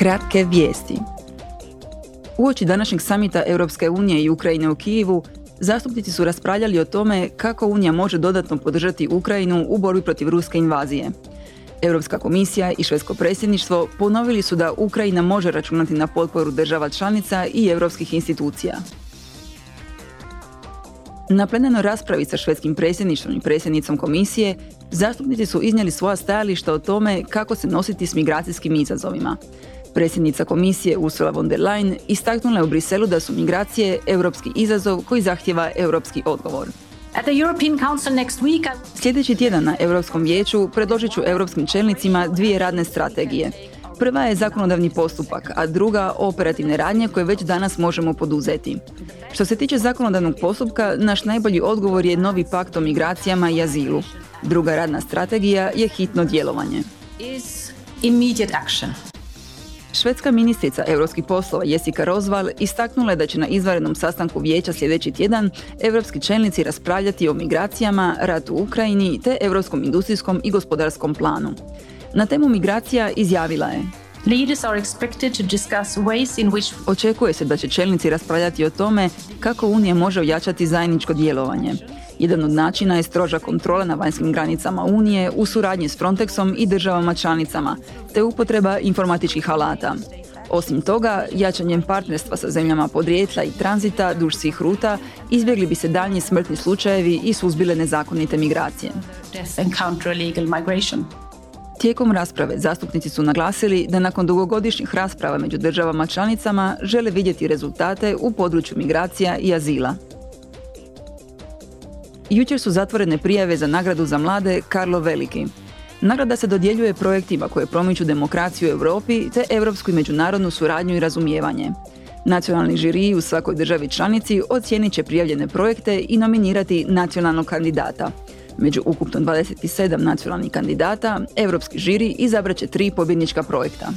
Kratke vijesti. Uoči današnjeg samita Europske unije i Ukrajine u Kijevu, zastupnici su raspravljali o tome kako Unija može dodatno podržati Ukrajinu u borbi protiv ruske invazije. Europska komisija i švedsko predsjedništvo ponovili su da Ukrajina može računati na potporu država članica i europskih institucija. Na plenarnoj raspravi sa švedskim predsjedništvom i predsjednicom komisije, zastupnici su iznijeli svoja stajališta o tome kako se nositi s migracijskim izazovima. Predsjednica komisije Ursula von der Leyen istaknula je u Briselu da su migracije europski izazov koji zahtjeva europski odgovor. At the European Council next week, Sljedeći tjedan na Europskom vijeću predložit ću europskim čelnicima dvije radne strategije. Prva je zakonodavni postupak, a druga operativne radnje koje već danas možemo poduzeti. Što se tiče zakonodavnog postupka, naš najbolji odgovor je novi pakt o migracijama i azilu. Druga radna strategija je hitno djelovanje. is immediate action. Švedska ministrica europskih poslova Jessica Rozval istaknula je da će na izvanrednom sastanku vijeća sljedeći tjedan europski čelnici raspravljati o migracijama, ratu u Ukrajini te europskom industrijskom i gospodarskom planu. Na temu migracija izjavila je Leaders are expected to discuss ways in which Očekuje se da će čelnici raspravljati o tome kako Unija može ojačati zajedničko djelovanje. Jedan od načina je stroža kontrola na vanjskim granicama Unije u suradnji s Frontexom i državama članicama, te upotreba informatičkih alata. Osim toga, jačanjem partnerstva sa zemljama podrijetla i tranzita duž svih ruta izbjegli bi se daljnji smrtni slučajevi i suzbile nezakonite migracije. Tijekom rasprave zastupnici su naglasili da nakon dugogodišnjih rasprava među državama članicama žele vidjeti rezultate u području migracija i azila. Jučer su zatvorene prijave za nagradu za mlade Karlo Veliki. Nagrada se dodjeljuje projektima koje promiču demokraciju u Europi te europsku i međunarodnu suradnju i razumijevanje. Nacionalni žiri u svakoj državi članici ocijenit će prijavljene projekte i nominirati nacionalnog kandidata. Među ukupno 27 nacionalnih kandidata, europski žiri izabrat će tri pobjednička projekta.